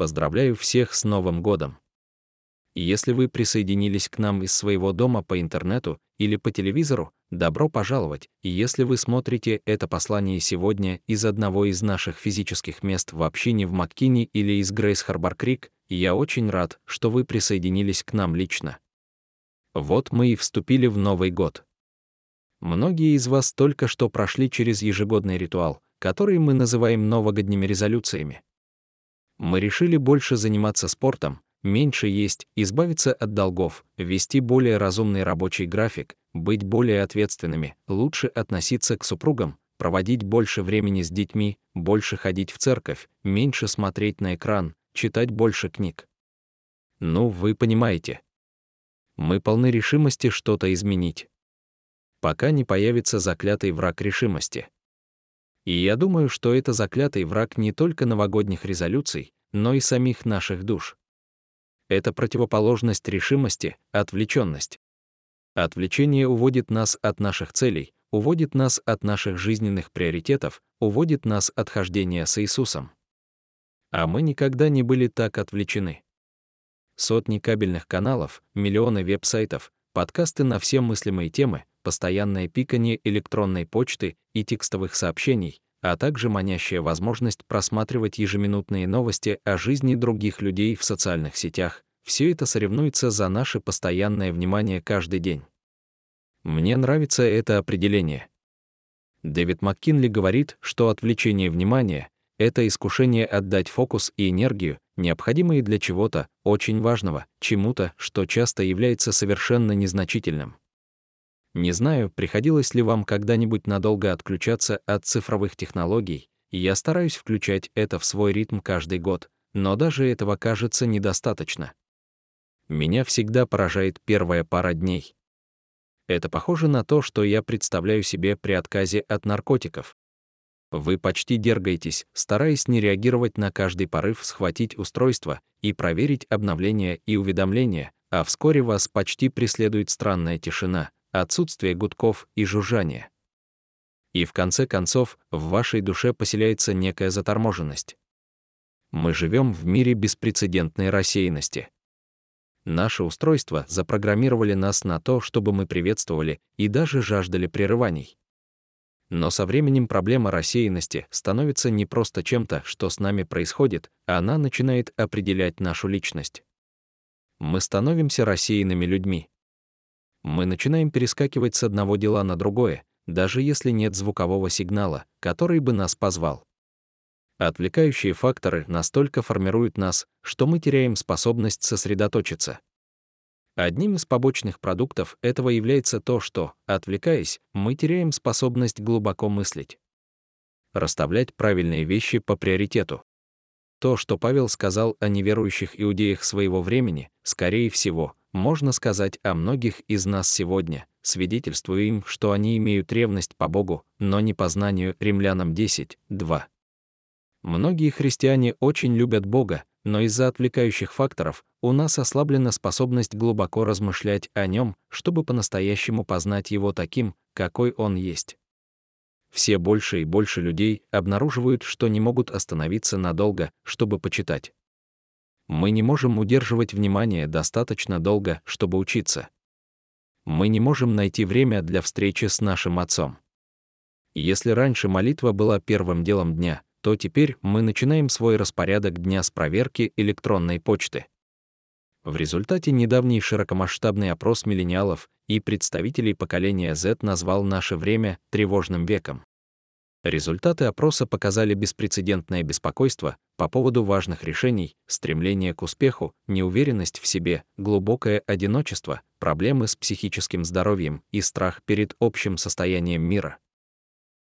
Поздравляю всех с Новым годом! И если вы присоединились к нам из своего дома по интернету или по телевизору, добро пожаловать. И если вы смотрите это послание сегодня из одного из наших физических мест в общине в Маккине или из Грейс Харбор Крик, я очень рад, что вы присоединились к нам лично. Вот мы и вступили в Новый год. Многие из вас только что прошли через ежегодный ритуал, который мы называем новогодними резолюциями. Мы решили больше заниматься спортом, меньше есть, избавиться от долгов, вести более разумный рабочий график, быть более ответственными, лучше относиться к супругам, проводить больше времени с детьми, больше ходить в церковь, меньше смотреть на экран, читать больше книг. Ну, вы понимаете. Мы полны решимости что-то изменить. Пока не появится заклятый враг решимости. И я думаю, что это заклятый враг не только новогодних резолюций, но и самих наших душ это противоположность решимости, отвлеченность. Отвлечение уводит нас от наших целей, уводит нас от наших жизненных приоритетов, уводит нас от хождения с Иисусом. А мы никогда не были так отвлечены. Сотни кабельных каналов, миллионы веб-сайтов, подкасты на все мыслимые темы, постоянное пикание электронной почты и текстовых сообщений, а также манящая возможность просматривать ежеминутные новости о жизни других людей в социальных сетях, все это соревнуется за наше постоянное внимание каждый день. Мне нравится это определение. Дэвид МакКинли говорит, что отвлечение внимания — это искушение отдать фокус и энергию, необходимые для чего-то, очень важного, чему-то, что часто является совершенно незначительным. Не знаю, приходилось ли вам когда-нибудь надолго отключаться от цифровых технологий, и я стараюсь включать это в свой ритм каждый год, но даже этого кажется недостаточно. Меня всегда поражает первая пара дней. Это похоже на то, что я представляю себе при отказе от наркотиков. Вы почти дергаетесь, стараясь не реагировать на каждый порыв схватить устройство и проверить обновления и уведомления, а вскоре вас почти преследует странная тишина, отсутствие гудков и жужжания. И в конце концов, в вашей душе поселяется некая заторможенность. Мы живем в мире беспрецедентной рассеянности. Наше устройство запрограммировали нас на то, чтобы мы приветствовали и даже жаждали прерываний. Но со временем проблема рассеянности становится не просто чем-то, что с нами происходит, а она начинает определять нашу личность. Мы становимся рассеянными людьми мы начинаем перескакивать с одного дела на другое, даже если нет звукового сигнала, который бы нас позвал. Отвлекающие факторы настолько формируют нас, что мы теряем способность сосредоточиться. Одним из побочных продуктов этого является то, что, отвлекаясь, мы теряем способность глубоко мыслить. Расставлять правильные вещи по приоритету. То, что Павел сказал о неверующих иудеях своего времени, скорее всего, можно сказать о многих из нас сегодня, свидетельствуя им, что они имеют ревность по Богу, но не по знанию римлянам 10, 2. Многие христиане очень любят Бога, но из-за отвлекающих факторов у нас ослаблена способность глубоко размышлять о нем, чтобы по-настоящему познать его таким, какой он есть. Все больше и больше людей обнаруживают, что не могут остановиться надолго, чтобы почитать мы не можем удерживать внимание достаточно долго, чтобы учиться. Мы не можем найти время для встречи с нашим Отцом. Если раньше молитва была первым делом дня, то теперь мы начинаем свой распорядок дня с проверки электронной почты. В результате недавний широкомасштабный опрос миллениалов и представителей поколения Z назвал наше время тревожным веком. Результаты опроса показали беспрецедентное беспокойство по поводу важных решений, стремление к успеху, неуверенность в себе, глубокое одиночество, проблемы с психическим здоровьем и страх перед общим состоянием мира.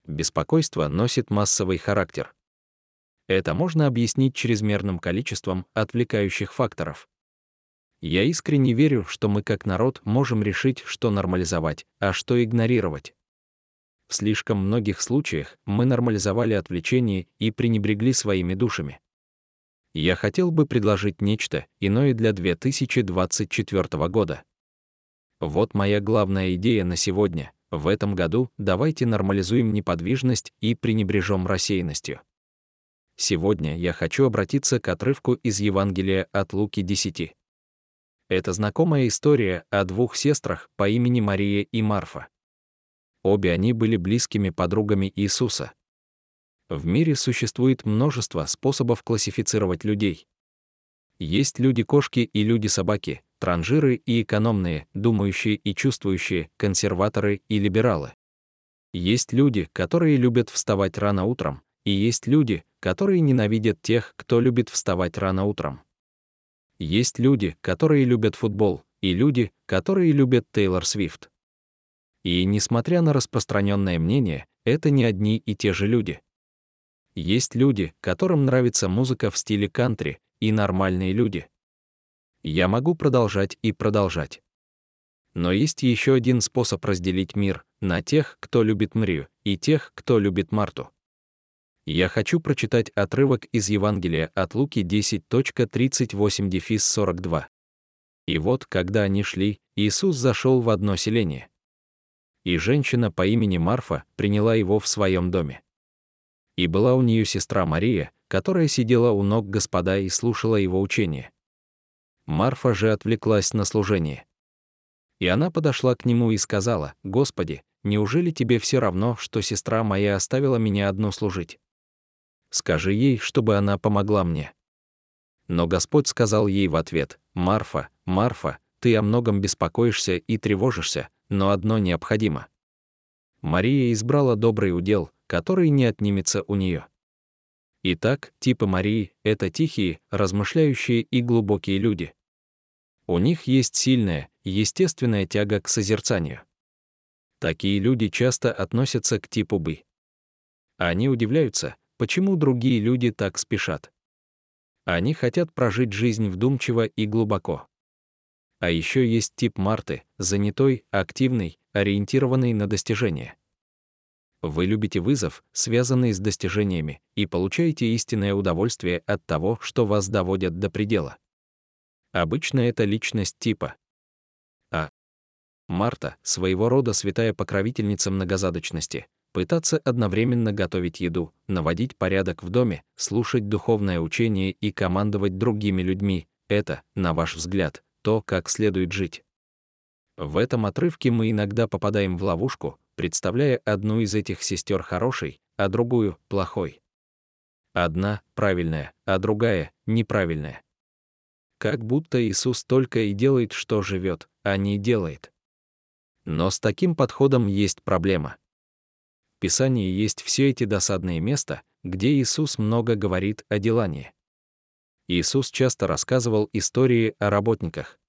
Беспокойство носит массовый характер. Это можно объяснить чрезмерным количеством отвлекающих факторов. Я искренне верю, что мы как народ можем решить, что нормализовать, а что игнорировать. В слишком многих случаях мы нормализовали отвлечение и пренебрегли своими душами. Я хотел бы предложить нечто иное для 2024 года. Вот моя главная идея на сегодня. В этом году давайте нормализуем неподвижность и пренебрежем рассеянностью. сегодня я хочу обратиться к отрывку из Евангелия от Луки 10. Это знакомая история о двух сестрах по имени Мария и Марфа. Обе они были близкими подругами Иисуса. В мире существует множество способов классифицировать людей. Есть люди-кошки и люди-собаки, транжиры и экономные, думающие и чувствующие, консерваторы и либералы. Есть люди, которые любят вставать рано утром, и есть люди, которые ненавидят тех, кто любит вставать рано утром. Есть люди, которые любят футбол, и люди, которые любят Тейлор Свифт. И, несмотря на распространенное мнение, это не одни и те же люди. Есть люди, которым нравится музыка в стиле кантри, и нормальные люди. Я могу продолжать и продолжать. Но есть еще один способ разделить мир на тех, кто любит Мрию, и тех, кто любит Марту. Я хочу прочитать отрывок из Евангелия от Луки 10.38-42. И вот, когда они шли, Иисус зашел в одно селение. И женщина по имени Марфа приняла его в своем доме. И была у нее сестра Мария, которая сидела у ног Господа и слушала его учение. Марфа же отвлеклась на служение. И она подошла к нему и сказала, «Господи, неужели тебе все равно, что сестра моя оставила меня одну служить? Скажи ей, чтобы она помогла мне». Но Господь сказал ей в ответ, «Марфа, Марфа, ты о многом беспокоишься и тревожишься, но одно необходимо». Мария избрала добрый удел, который не отнимется у нее. Итак, типы Марии — это тихие, размышляющие и глубокие люди. У них есть сильная, естественная тяга к созерцанию. Такие люди часто относятся к типу «бы». Они удивляются, почему другие люди так спешат. Они хотят прожить жизнь вдумчиво и глубоко. А еще есть тип Марты, занятой, активный, ориентированный на достижения. Вы любите вызов, связанный с достижениями, и получаете истинное удовольствие от того, что вас доводят до предела. Обычно это личность типа. А. Марта, своего рода святая покровительница многозадочности, пытаться одновременно готовить еду, наводить порядок в доме, слушать духовное учение и командовать другими людьми — это, на ваш взгляд, то, как следует жить. В этом отрывке мы иногда попадаем в ловушку, представляя одну из этих сестер хорошей, а другую — плохой. Одна — правильная, а другая — неправильная. Как будто Иисус только и делает, что живет, а не делает. Но с таким подходом есть проблема. В Писании есть все эти досадные места, где Иисус много говорит о делании. Иисус часто рассказывал истории о работниках.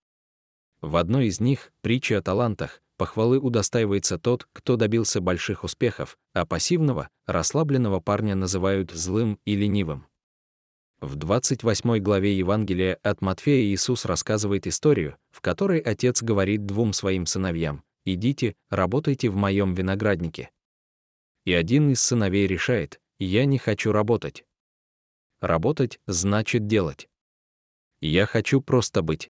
В одной из них, притча о талантах, похвалы удостаивается тот, кто добился больших успехов, а пассивного, расслабленного парня называют злым и ленивым. В 28 главе Евангелия от Матфея Иисус рассказывает историю, в которой отец говорит двум своим сыновьям, «Идите, работайте в моем винограднике». И один из сыновей решает, «Я не хочу работать». Работать значит делать. Я хочу просто быть.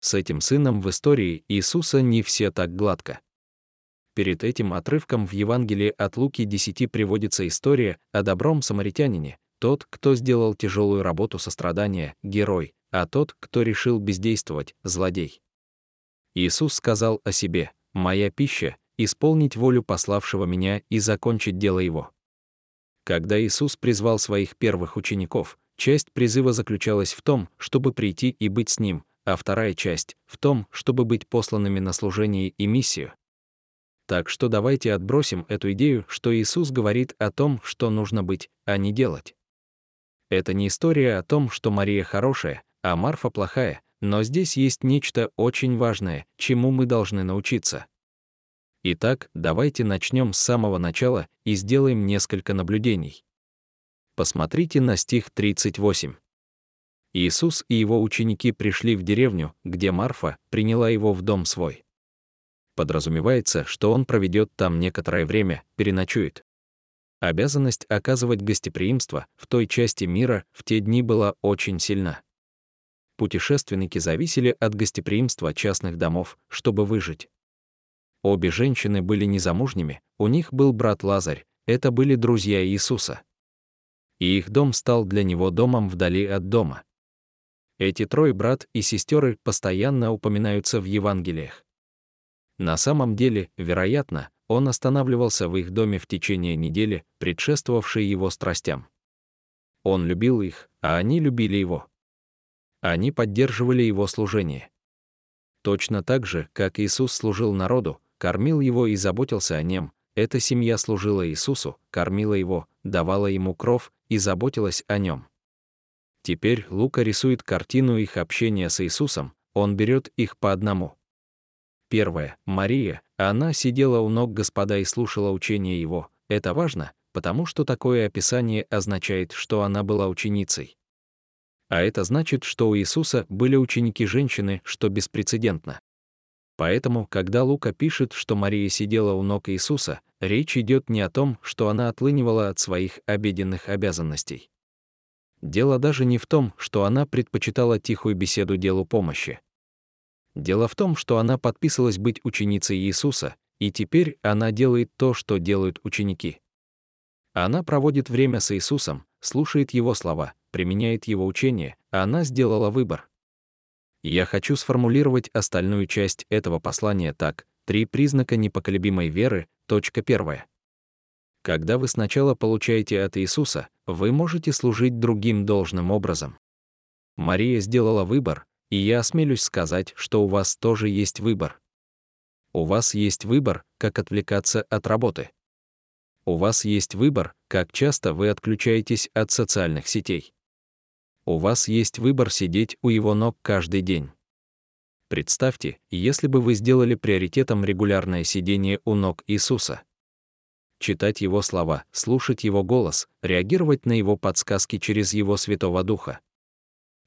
С этим сыном в истории Иисуса не все так гладко. Перед этим отрывком в Евангелии от Луки 10 приводится история о добром самаритянине, тот, кто сделал тяжелую работу сострадания, герой, а тот, кто решил бездействовать, злодей. Иисус сказал о себе, «Моя пища — исполнить волю пославшего меня и закончить дело его». Когда Иисус призвал своих первых учеников, часть призыва заключалась в том, чтобы прийти и быть с Ним, а вторая часть — в том, чтобы быть посланными на служение и миссию. Так что давайте отбросим эту идею, что Иисус говорит о том, что нужно быть, а не делать. Это не история о том, что Мария хорошая, а Марфа плохая, но здесь есть нечто очень важное, чему мы должны научиться. Итак, давайте начнем с самого начала и сделаем несколько наблюдений. Посмотрите на стих 38. Иисус и его ученики пришли в деревню, где Марфа приняла его в дом свой. Подразумевается, что он проведет там некоторое время, переночует. Обязанность оказывать гостеприимство в той части мира в те дни была очень сильна. Путешественники зависели от гостеприимства частных домов, чтобы выжить. Обе женщины были незамужними, у них был брат Лазарь, это были друзья Иисуса. и их дом стал для него домом вдали от дома. Эти трое брат и сестеры постоянно упоминаются в Евангелиях. На самом деле, вероятно, он останавливался в их доме в течение недели, предшествовавшей его страстям. Он любил их, а они любили его. Они поддерживали его служение. Точно так же, как Иисус служил народу, кормил его и заботился о нем, эта семья служила Иисусу, кормила его, давала ему кров и заботилась о нем. Теперь Лука рисует картину их общения с Иисусом, он берет их по одному. Первое. Мария. Она сидела у ног Господа и слушала учение Его. Это важно, потому что такое описание означает, что она была ученицей. А это значит, что у Иисуса были ученики-женщины, что беспрецедентно. Поэтому, когда Лука пишет, что Мария сидела у ног Иисуса, речь идет не о том, что она отлынивала от своих обеденных обязанностей. Дело даже не в том, что она предпочитала тихую беседу делу помощи. Дело в том, что она подписалась быть ученицей Иисуса, и теперь она делает то, что делают ученики. Она проводит время с Иисусом, слушает Его слова, применяет Его учение, а она сделала выбор. Я хочу сформулировать остальную часть этого послания так. Три признака непоколебимой веры. Точка первая. Когда вы сначала получаете от Иисуса, вы можете служить другим должным образом. Мария сделала выбор, и я осмелюсь сказать, что у вас тоже есть выбор. У вас есть выбор, как отвлекаться от работы. У вас есть выбор, как часто вы отключаетесь от социальных сетей. У вас есть выбор сидеть у его ног каждый день. Представьте, если бы вы сделали приоритетом регулярное сидение у ног Иисуса. Читать Его слова, слушать Его голос, реагировать на Его подсказки через Его Святого Духа.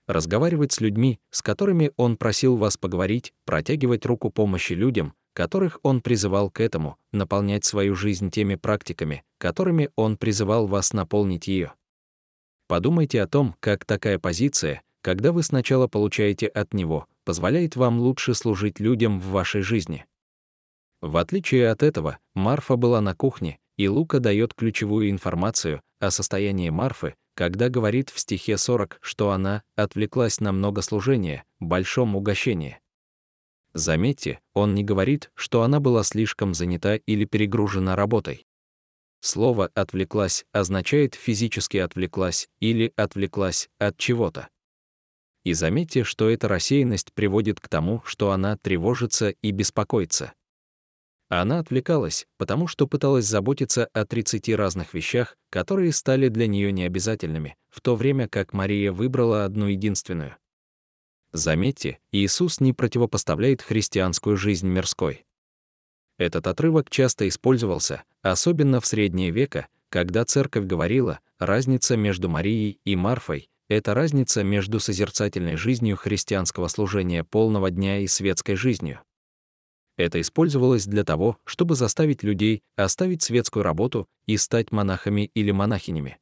Разговаривать с людьми, с которыми Он просил вас поговорить, протягивать руку помощи людям, которых Он призывал к этому, наполнять свою жизнь теми практиками, которыми Он призывал вас наполнить ее. Подумайте о том, как такая позиция, когда вы сначала получаете от него, позволяет вам лучше служить людям в вашей жизни. В отличие от этого, Марфа была на кухне, и Лука дает ключевую информацию о состоянии Марфы, когда говорит в стихе 40, что она отвлеклась на много служения, большом угощении. Заметьте, он не говорит, что она была слишком занята или перегружена работой. Слово «отвлеклась» означает физически отвлеклась или отвлеклась от чего-то. И заметьте, что эта рассеянность приводит к тому, что она тревожится и беспокоится. Она отвлекалась, потому что пыталась заботиться о 30 разных вещах, которые стали для нее необязательными, в то время как Мария выбрала одну единственную. Заметьте, Иисус не противопоставляет христианскую жизнь мирской. Этот отрывок часто использовался, особенно в средние века, когда церковь говорила, разница между Марией и Марфой — это разница между созерцательной жизнью христианского служения полного дня и светской жизнью. Это использовалось для того, чтобы заставить людей оставить светскую работу и стать монахами или монахинями.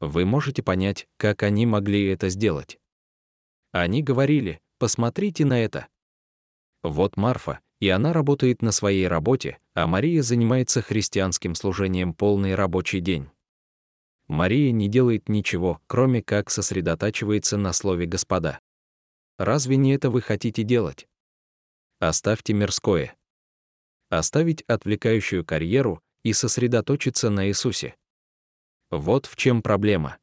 Вы можете понять, как они могли это сделать. Они говорили, посмотрите на это. Вот Марфа, и она работает на своей работе, а Мария занимается христианским служением полный рабочий день. Мария не делает ничего, кроме как сосредотачивается на слове Господа. Разве не это вы хотите делать? Оставьте мирское. Оставить отвлекающую карьеру и сосредоточиться на Иисусе. Вот в чем проблема.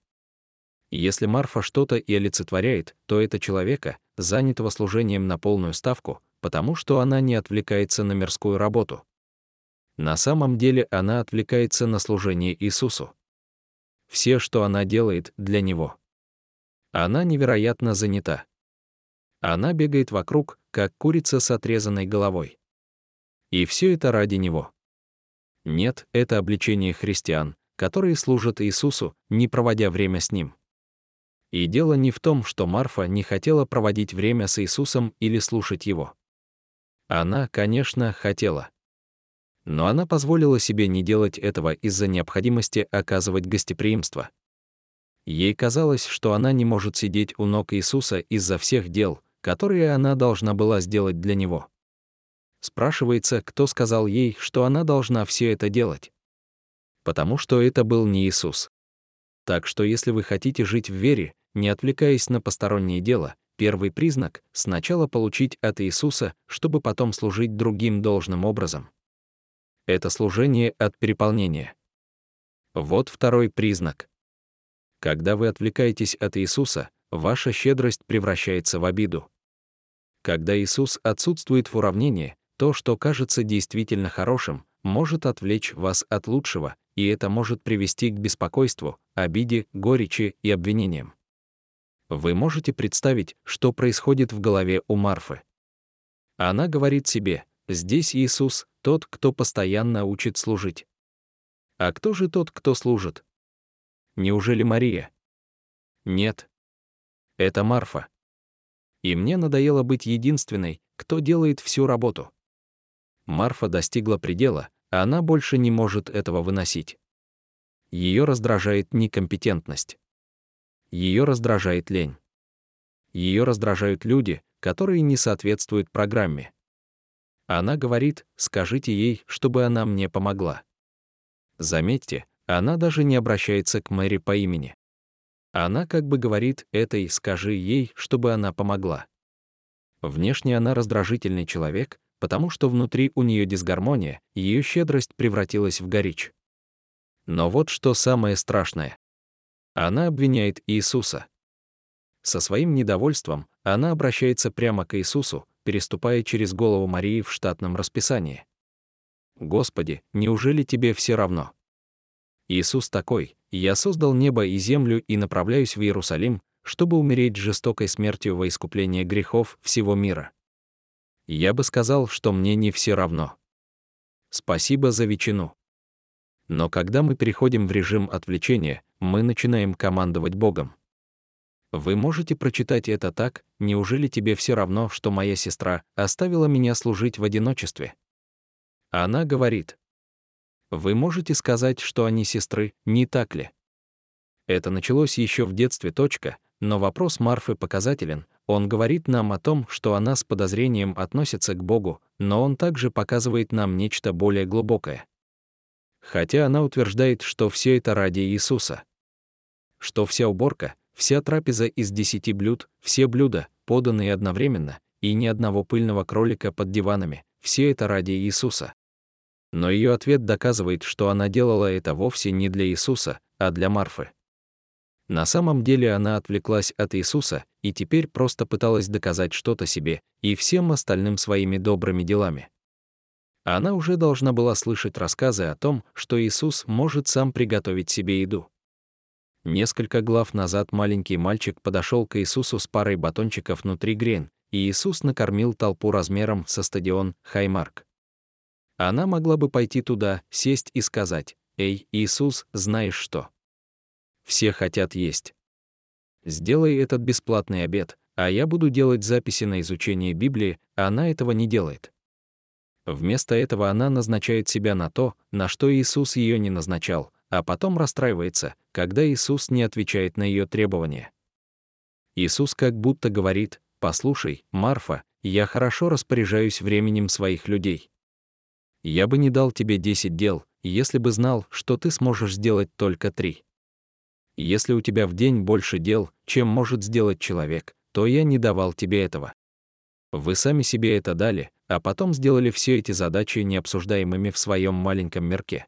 Если Марфа что-то и олицетворяет, то это человека, занятого служением на полную ставку, потому что она не отвлекается на мирскую работу. На самом деле она отвлекается на служение Иисусу. Все, что она делает для Него. Она невероятно занята. Она бегает вокруг, как курица с отрезанной головой. И все это ради Него. Нет, это обличение христиан, которые служат Иисусу, не проводя время с Ним. И дело не в том, что Марфа не хотела проводить время с Иисусом или слушать Его. Она, конечно, хотела. Но она позволила себе не делать этого из-за необходимости оказывать гостеприимство. Ей казалось, что она не может сидеть у ног Иисуса из-за всех дел, которые она должна была сделать для Него. Спрашивается, кто сказал ей, что она должна все это делать. Потому что это был не Иисус. Так что если вы хотите жить в вере, не отвлекаясь на посторонние дела, первый признак — сначала получить от Иисуса, чтобы потом служить другим должным образом. Это служение от переполнения. Вот второй признак. Когда вы отвлекаетесь от Иисуса, ваша щедрость превращается в обиду. Когда Иисус отсутствует в уравнении, то, что кажется действительно хорошим, может отвлечь вас от лучшего, и это может привести к беспокойству, обиде, горечи и обвинениям. Вы можете представить, что происходит в голове у Марфы. Она говорит себе, здесь Иисус, тот, кто постоянно учит служить. А кто же тот, кто служит? Неужели Мария? Нет. Это Марфа и мне надоело быть единственной, кто делает всю работу. Марфа достигла предела, а она больше не может этого выносить. Ее раздражает некомпетентность. Ее раздражает лень. Ее раздражают люди, которые не соответствуют программе. Она говорит, скажите ей, чтобы она мне помогла. Заметьте, она даже не обращается к Мэри по имени. Она как бы говорит этой «скажи ей, чтобы она помогла». Внешне она раздражительный человек, потому что внутри у нее дисгармония, ее щедрость превратилась в горечь. Но вот что самое страшное. Она обвиняет Иисуса. Со своим недовольством она обращается прямо к Иисусу, переступая через голову Марии в штатном расписании. «Господи, неужели тебе все равно?» Иисус такой, «Я создал небо и землю и направляюсь в Иерусалим, чтобы умереть жестокой смертью во искупление грехов всего мира». Я бы сказал, что мне не все равно. Спасибо за ветчину. Но когда мы переходим в режим отвлечения, мы начинаем командовать Богом. Вы можете прочитать это так, неужели тебе все равно, что моя сестра оставила меня служить в одиночестве? Она говорит, вы можете сказать, что они сестры, не так ли? Это началось еще в детстве, точка, но вопрос Марфы показателен. Он говорит нам о том, что она с подозрением относится к Богу, но он также показывает нам нечто более глубокое. Хотя она утверждает, что все это ради Иисуса. Что вся уборка, вся трапеза из десяти блюд, все блюда, поданные одновременно, и ни одного пыльного кролика под диванами, все это ради Иисуса. Но ее ответ доказывает, что она делала это вовсе не для Иисуса, а для Марфы. На самом деле она отвлеклась от Иисуса и теперь просто пыталась доказать что-то себе и всем остальным своими добрыми делами. Она уже должна была слышать рассказы о том, что Иисус может сам приготовить себе еду. Несколько глав назад маленький мальчик подошел к Иисусу с парой батончиков внутри грен, и Иисус накормил толпу размером со стадион Хаймарк. Она могла бы пойти туда, сесть и сказать, «Эй, Иисус, знаешь что? Все хотят есть. Сделай этот бесплатный обед, а я буду делать записи на изучение Библии, а она этого не делает». Вместо этого она назначает себя на то, на что Иисус ее не назначал, а потом расстраивается, когда Иисус не отвечает на ее требования. Иисус как будто говорит, «Послушай, Марфа, я хорошо распоряжаюсь временем своих людей. Я бы не дал тебе 10 дел, если бы знал, что ты сможешь сделать только три. Если у тебя в день больше дел, чем может сделать человек, то я не давал тебе этого. Вы сами себе это дали, а потом сделали все эти задачи необсуждаемыми в своем маленьком мирке.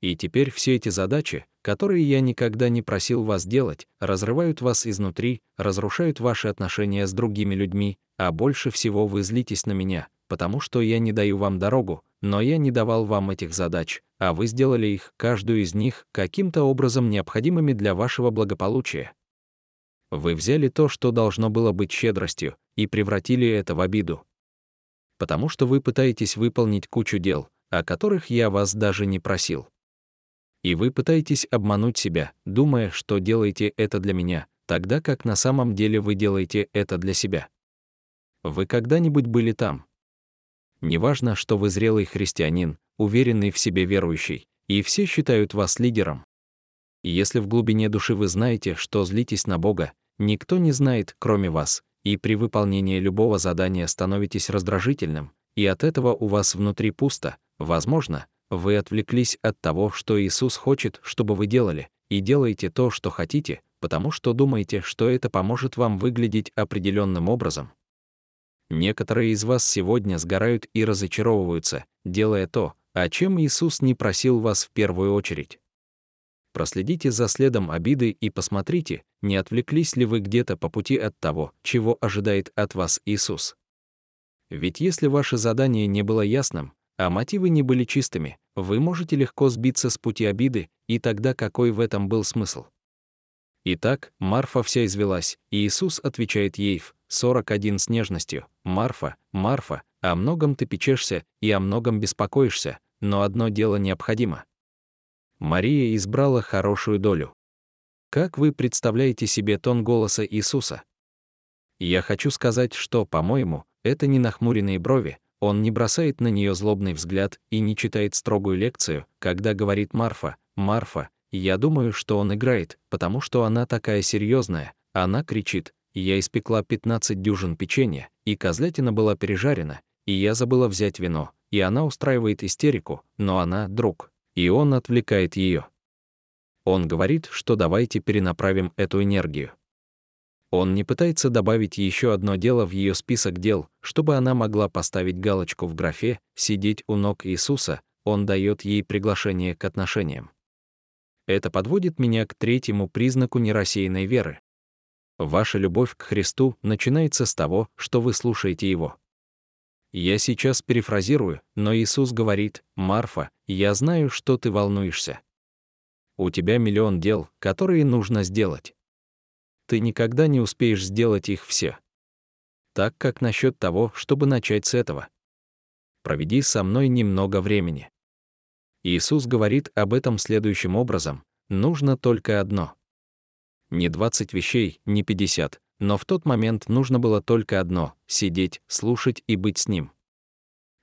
И теперь все эти задачи, которые я никогда не просил вас делать, разрывают вас изнутри, разрушают ваши отношения с другими людьми, а больше всего вы злитесь на меня, потому что я не даю вам дорогу, но я не давал вам этих задач, а вы сделали их, каждую из них, каким-то образом необходимыми для вашего благополучия. Вы взяли то, что должно было быть щедростью, и превратили это в обиду. Потому что вы пытаетесь выполнить кучу дел, о которых я вас даже не просил. И вы пытаетесь обмануть себя, думая, что делаете это для меня, тогда как на самом деле вы делаете это для себя. Вы когда-нибудь были там? Неважно, что вы зрелый христианин, уверенный в себе верующий, и все считают вас лидером. И если в глубине души вы знаете, что злитесь на Бога, никто не знает, кроме вас, и при выполнении любого задания становитесь раздражительным, и от этого у вас внутри пусто, возможно, вы отвлеклись от того, что Иисус хочет, чтобы вы делали, и делаете то, что хотите, потому что думаете, что это поможет вам выглядеть определенным образом. Некоторые из вас сегодня сгорают и разочаровываются, делая то, о чем Иисус не просил вас в первую очередь. Проследите за следом обиды и посмотрите, не отвлеклись ли вы где-то по пути от того, чего ожидает от вас Иисус. Ведь если ваше задание не было ясным, а мотивы не были чистыми, вы можете легко сбиться с пути обиды, и тогда какой в этом был смысл? Итак, Марфа вся извелась, и Иисус отвечает ей в 41 с нежностью, «Марфа, Марфа, о многом ты печешься и о многом беспокоишься, но одно дело необходимо. Мария избрала хорошую долю. Как вы представляете себе тон голоса Иисуса? Я хочу сказать, что, по-моему, это не нахмуренные брови, он не бросает на нее злобный взгляд и не читает строгую лекцию, когда говорит Марфа, «Марфа, я думаю, что он играет, потому что она такая серьезная. Она кричит, я испекла 15 дюжин печенья, и козлятина была пережарена, и я забыла взять вино, и она устраивает истерику, но она друг, и он отвлекает ее. Он говорит, что давайте перенаправим эту энергию. Он не пытается добавить еще одно дело в ее список дел, чтобы она могла поставить галочку в графе «сидеть у ног Иисуса», он дает ей приглашение к отношениям. Это подводит меня к третьему признаку нерассеянной веры. Ваша любовь к Христу начинается с того, что вы слушаете Его. Я сейчас перефразирую, но Иисус говорит, «Марфа, я знаю, что ты волнуешься. У тебя миллион дел, которые нужно сделать. Ты никогда не успеешь сделать их все. Так как насчет того, чтобы начать с этого? Проведи со мной немного времени. Иисус говорит об этом следующим образом, нужно только одно. Не 20 вещей, не 50, но в тот момент нужно было только одно — сидеть, слушать и быть с ним.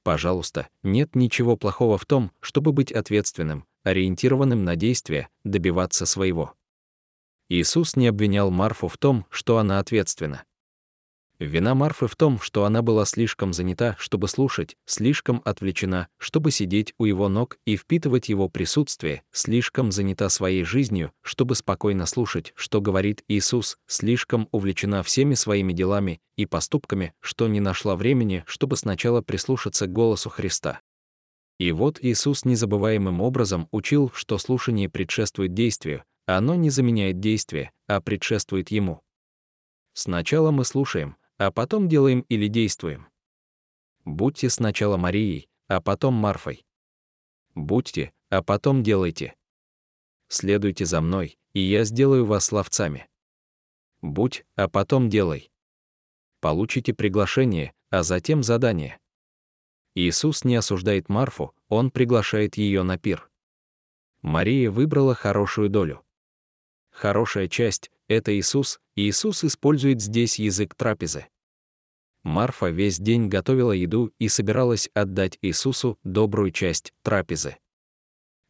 Пожалуйста, нет ничего плохого в том, чтобы быть ответственным, ориентированным на действие, добиваться своего. Иисус не обвинял Марфу в том, что она ответственна. Вина Марфы в том, что она была слишком занята, чтобы слушать, слишком отвлечена, чтобы сидеть у его ног и впитывать его присутствие, слишком занята своей жизнью, чтобы спокойно слушать, что говорит Иисус, слишком увлечена всеми своими делами и поступками, что не нашла времени, чтобы сначала прислушаться к голосу Христа. И вот Иисус незабываемым образом учил, что слушание предшествует действию, оно не заменяет действие, а предшествует ему. Сначала мы слушаем, а потом делаем или действуем. Будьте сначала Марией, а потом Марфой. Будьте, а потом делайте. Следуйте за мной, и я сделаю вас ловцами. Будь, а потом делай. Получите приглашение, а затем задание. Иисус не осуждает Марфу, Он приглашает ее на пир. Мария выбрала хорошую долю. Хорошая часть — это Иисус, и Иисус использует здесь язык трапезы. Марфа весь день готовила еду и собиралась отдать Иисусу добрую часть трапезы.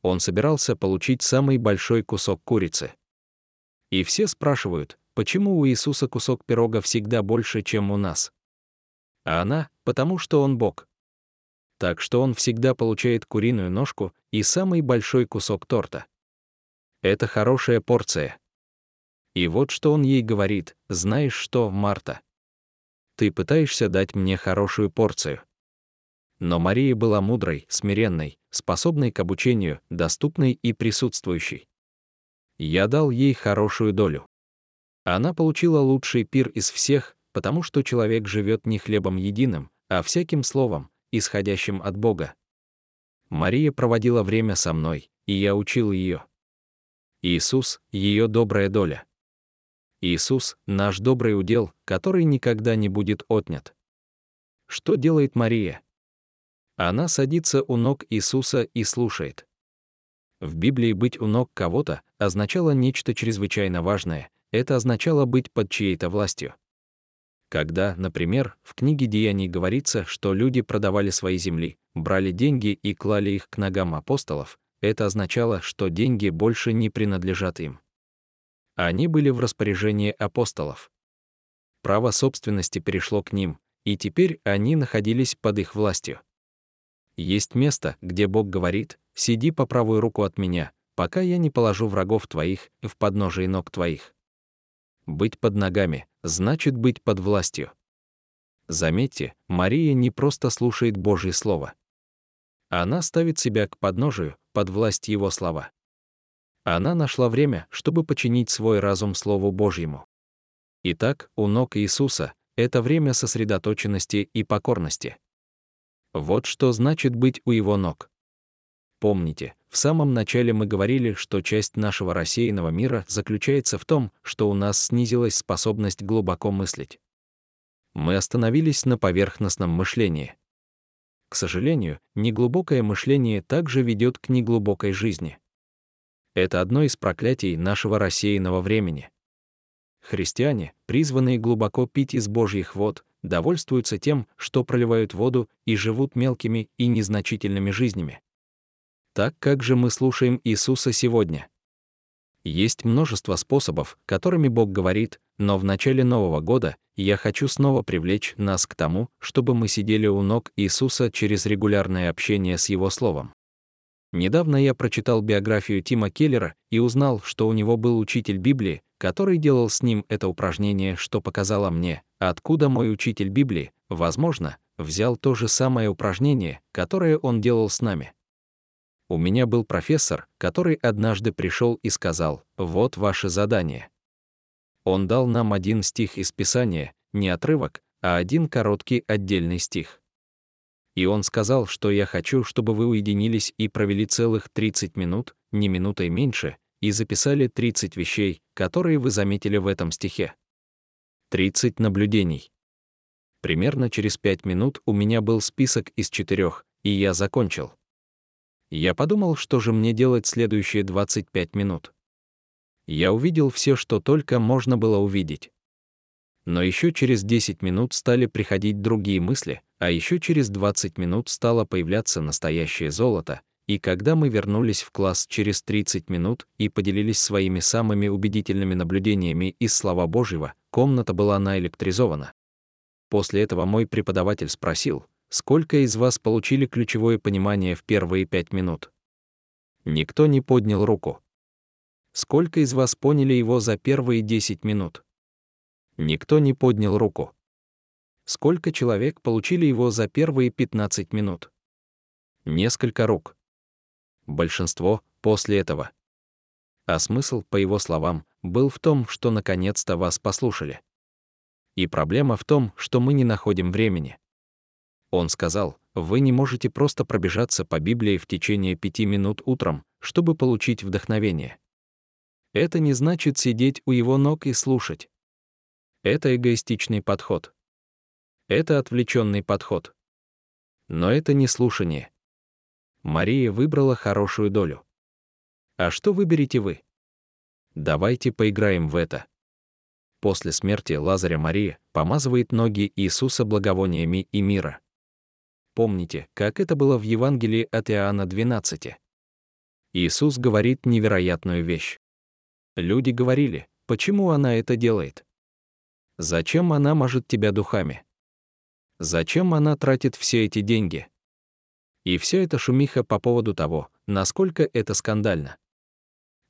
Он собирался получить самый большой кусок курицы. И все спрашивают, почему у Иисуса кусок пирога всегда больше, чем у нас? А она, потому что он Бог. Так что он всегда получает куриную ножку и самый большой кусок торта. Это хорошая порция. И вот что он ей говорит, знаешь что, Марта? Ты пытаешься дать мне хорошую порцию. Но Мария была мудрой, смиренной, способной к обучению, доступной и присутствующей. Я дал ей хорошую долю. Она получила лучший пир из всех, потому что человек живет не хлебом единым, а всяким словом, исходящим от Бога. Мария проводила время со мной, и я учил ее. Иисус — ее добрая доля. Иисус — наш добрый удел, который никогда не будет отнят. Что делает Мария? Она садится у ног Иисуса и слушает. В Библии быть у ног кого-то означало нечто чрезвычайно важное, это означало быть под чьей-то властью. Когда, например, в книге Деяний говорится, что люди продавали свои земли, брали деньги и клали их к ногам апостолов, это означало, что деньги больше не принадлежат им. Они были в распоряжении апостолов. Право собственности перешло к ним, и теперь они находились под их властью. Есть место, где Бог говорит, «Сиди по правую руку от меня, пока я не положу врагов твоих в подножие ног твоих. Быть под ногами значит быть под властью. Заметьте, Мария не просто слушает Божье Слово. Она ставит себя к подножию, под власть Его слова. Она нашла время, чтобы починить свой разум Слову Божьему. Итак, у ног Иисуса — это время сосредоточенности и покорности. Вот что значит быть у Его ног. Помните, в самом начале мы говорили, что часть нашего рассеянного мира заключается в том, что у нас снизилась способность глубоко мыслить. Мы остановились на поверхностном мышлении. К сожалению, неглубокое мышление также ведет к неглубокой жизни. Это одно из проклятий нашего рассеянного времени. Христиане, призванные глубоко пить из Божьих вод, довольствуются тем, что проливают воду и живут мелкими и незначительными жизнями. Так как же мы слушаем Иисуса сегодня? Есть множество способов, которыми Бог говорит, но в начале Нового года я хочу снова привлечь нас к тому, чтобы мы сидели у ног Иисуса через регулярное общение с Его Словом. Недавно я прочитал биографию Тима Келлера и узнал, что у него был учитель Библии, который делал с ним это упражнение, что показало мне, откуда мой учитель Библии, возможно, взял то же самое упражнение, которое он делал с нами. У меня был профессор, который однажды пришел и сказал, «Вот ваше задание». Он дал нам один стих из Писания, не отрывок, а один короткий отдельный стих. И он сказал, что я хочу, чтобы вы уединились и провели целых 30 минут, не минутой меньше, и записали 30 вещей, которые вы заметили в этом стихе. 30 наблюдений. Примерно через 5 минут у меня был список из четырех, и я закончил. Я подумал, что же мне делать следующие 25 минут. Я увидел все, что только можно было увидеть. Но еще через 10 минут стали приходить другие мысли, а еще через 20 минут стало появляться настоящее золото, и когда мы вернулись в класс через 30 минут и поделились своими самыми убедительными наблюдениями из Слова Божьего, комната была наэлектризована. После этого мой преподаватель спросил, Сколько из вас получили ключевое понимание в первые пять минут? Никто не поднял руку. Сколько из вас поняли его за первые 10 минут? Никто не поднял руку. Сколько человек получили его за первые 15 минут? Несколько рук. Большинство после этого. А смысл, по его словам, был в том, что наконец-то вас послушали. И проблема в том, что мы не находим времени. Он сказал, вы не можете просто пробежаться по Библии в течение пяти минут утром, чтобы получить вдохновение. Это не значит сидеть у его ног и слушать. Это эгоистичный подход. Это отвлеченный подход. Но это не слушание. Мария выбрала хорошую долю. А что выберете вы? Давайте поиграем в это. После смерти Лазаря Мария помазывает ноги Иисуса благовониями и мира. Помните, как это было в Евангелии от Иоанна 12. Иисус говорит невероятную вещь. Люди говорили, почему она это делает? Зачем она мажет тебя духами? Зачем она тратит все эти деньги? И все это шумиха по поводу того, насколько это скандально.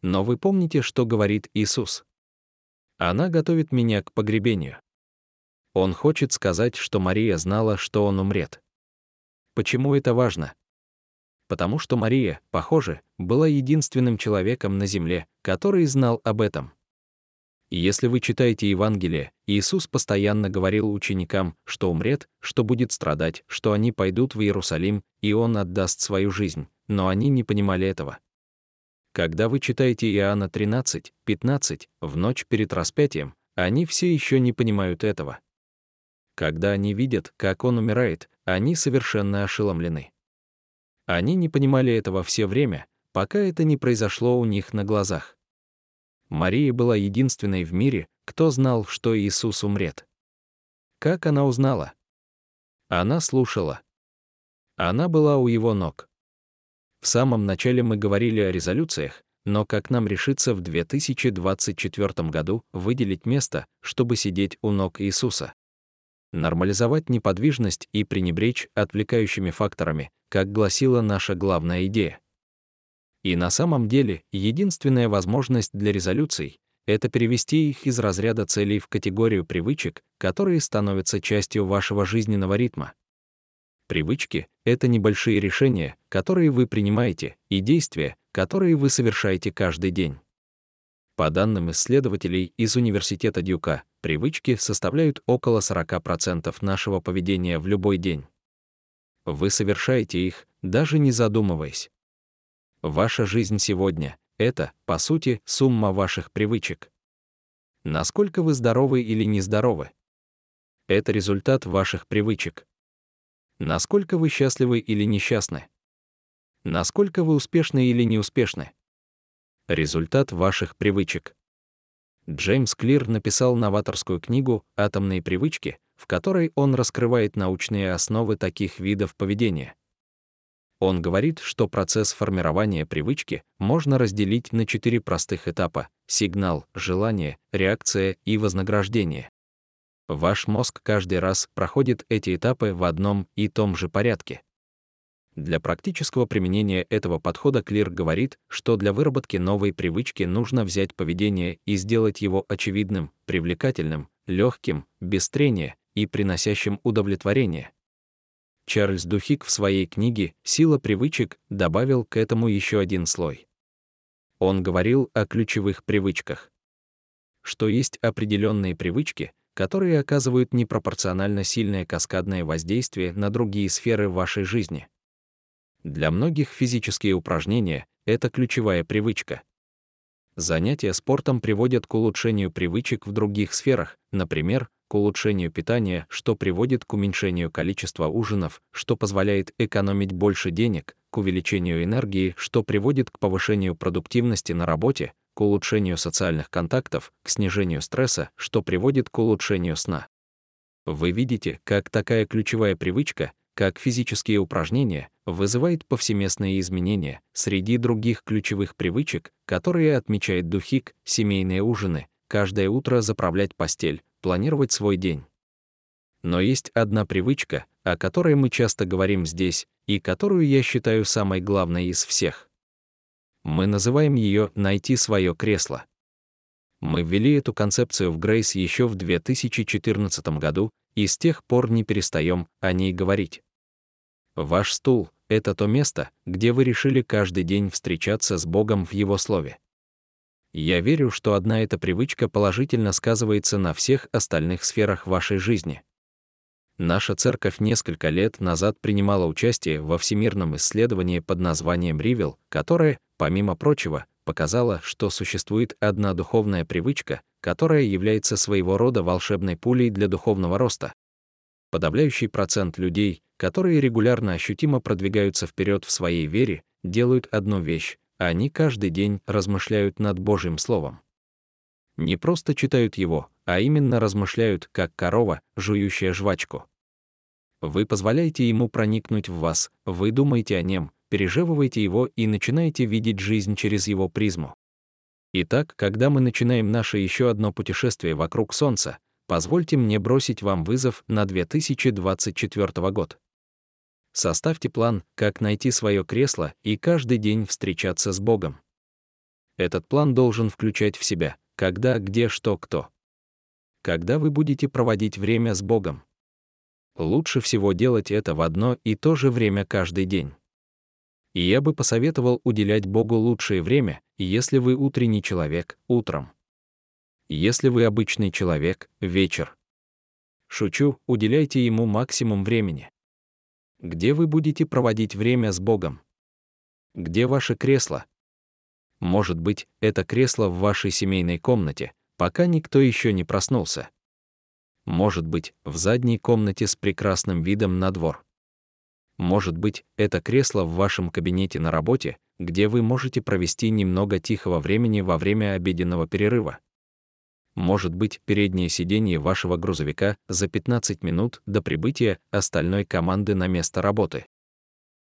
Но вы помните, что говорит Иисус? Она готовит меня к погребению. Он хочет сказать, что Мария знала, что он умрет. Почему это важно? Потому что Мария, похоже, была единственным человеком на земле, который знал об этом. И если вы читаете Евангелие, Иисус постоянно говорил ученикам, что умрет, что будет страдать, что они пойдут в Иерусалим, и Он отдаст свою жизнь, но они не понимали этого. Когда вы читаете Иоанна 13, 15, в ночь перед распятием, они все еще не понимают этого. Когда они видят, как он умирает, они совершенно ошеломлены. Они не понимали этого все время, пока это не произошло у них на глазах. Мария была единственной в мире, кто знал, что Иисус умрет. Как она узнала? Она слушала. Она была у его ног. В самом начале мы говорили о резолюциях, но как нам решиться в 2024 году выделить место, чтобы сидеть у ног Иисуса? Нормализовать неподвижность и пренебречь отвлекающими факторами, как гласила наша главная идея. И на самом деле, единственная возможность для резолюций — это перевести их из разряда целей в категорию привычек, которые становятся частью вашего жизненного ритма. Привычки — это небольшие решения, которые вы принимаете, и действия, которые вы совершаете каждый день. По данным исследователей из Университета Дюка, привычки составляют около 40% нашего поведения в любой день. Вы совершаете их, даже не задумываясь. Ваша жизнь сегодня — это, по сути, сумма ваших привычек. Насколько вы здоровы или нездоровы? Это результат ваших привычек. Насколько вы счастливы или несчастны? Насколько вы успешны или неуспешны? Результат ваших привычек. Джеймс Клир написал новаторскую книгу «Атомные привычки», в которой он раскрывает научные основы таких видов поведения. Он говорит, что процесс формирования привычки можно разделить на четыре простых этапа — сигнал, желание, реакция и вознаграждение. Ваш мозг каждый раз проходит эти этапы в одном и том же порядке. Для практического применения этого подхода Клир говорит, что для выработки новой привычки нужно взять поведение и сделать его очевидным, привлекательным, легким, без трения и приносящим удовлетворение. Чарльз Духик в своей книге «Сила привычек» добавил к этому еще один слой. Он говорил о ключевых привычках. Что есть определенные привычки, которые оказывают непропорционально сильное каскадное воздействие на другие сферы вашей жизни. Для многих физические упражнения — это ключевая привычка. Занятия спортом приводят к улучшению привычек в других сферах, например, к улучшению питания, что приводит к уменьшению количества ужинов, что позволяет экономить больше денег, к увеличению энергии, что приводит к повышению продуктивности на работе, к улучшению социальных контактов, к снижению стресса, что приводит к улучшению сна. Вы видите, как такая ключевая привычка, как физические упражнения, вызывает повсеместные изменения среди других ключевых привычек, которые отмечает Духик, семейные ужины, каждое утро заправлять постель, планировать свой день. Но есть одна привычка, о которой мы часто говорим здесь, и которую я считаю самой главной из всех. Мы называем ее «найти свое кресло». Мы ввели эту концепцию в Грейс еще в 2014 году и с тех пор не перестаем о ней говорить. Ваш стул — это то место, где вы решили каждый день встречаться с Богом в Его Слове. Я верю, что одна эта привычка положительно сказывается на всех остальных сферах вашей жизни. Наша церковь несколько лет назад принимала участие во всемирном исследовании под названием «Ривел», которое, помимо прочего, показало, что существует одна духовная привычка, которая является своего рода волшебной пулей для духовного роста. Подавляющий процент людей, которые регулярно ощутимо продвигаются вперед в своей вере, делают одну вещь — они каждый день размышляют над Божьим Словом. Не просто читают его, а именно размышляют, как корова, жующая жвачку. Вы позволяете ему проникнуть в вас, вы думаете о нем, переживаете его и начинаете видеть жизнь через его призму. Итак, когда мы начинаем наше еще одно путешествие вокруг Солнца, позвольте мне бросить вам вызов на 2024 год. Составьте план, как найти свое кресло и каждый день встречаться с Богом. Этот план должен включать в себя, когда, где, что, кто. Когда вы будете проводить время с Богом. Лучше всего делать это в одно и то же время каждый день. И я бы посоветовал уделять Богу лучшее время, если вы утренний человек — утром. Если вы обычный человек — вечер. Шучу, уделяйте ему максимум времени. Где вы будете проводить время с Богом? Где ваше кресло? Может быть, это кресло в вашей семейной комнате, пока никто еще не проснулся. Может быть, в задней комнате с прекрасным видом на двор. Может быть, это кресло в вашем кабинете на работе, где вы можете провести немного тихого времени во время обеденного перерыва. Может быть, переднее сиденье вашего грузовика за 15 минут до прибытия остальной команды на место работы.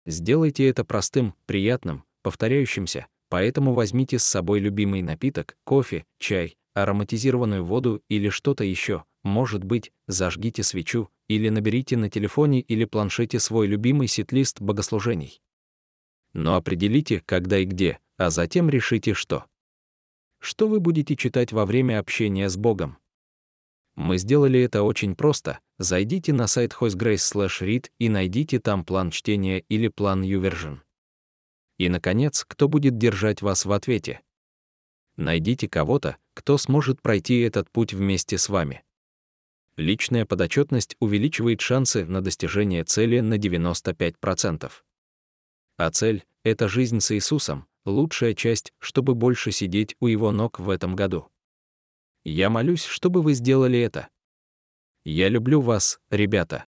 Сделайте это простым, приятным, повторяющимся, поэтому возьмите с собой любимый напиток, кофе, чай, ароматизированную воду или что-то еще, может быть, зажгите свечу, или наберите на телефоне или планшете свой любимый сет-лист богослужений. Но определите, когда и где а затем решите, что. Что вы будете читать во время общения с Богом? Мы сделали это очень просто. Зайдите на сайт hostgrace/read и найдите там план чтения или план YouVersion. И, наконец, кто будет держать вас в ответе? Найдите кого-то, кто сможет пройти этот путь вместе с вами. Личная подотчетность увеличивает шансы на достижение цели на 95%. А цель — это жизнь с Иисусом, лучшая часть, чтобы больше сидеть у Его ног в этом году. Я молюсь, чтобы вы сделали это. Я люблю вас, ребята.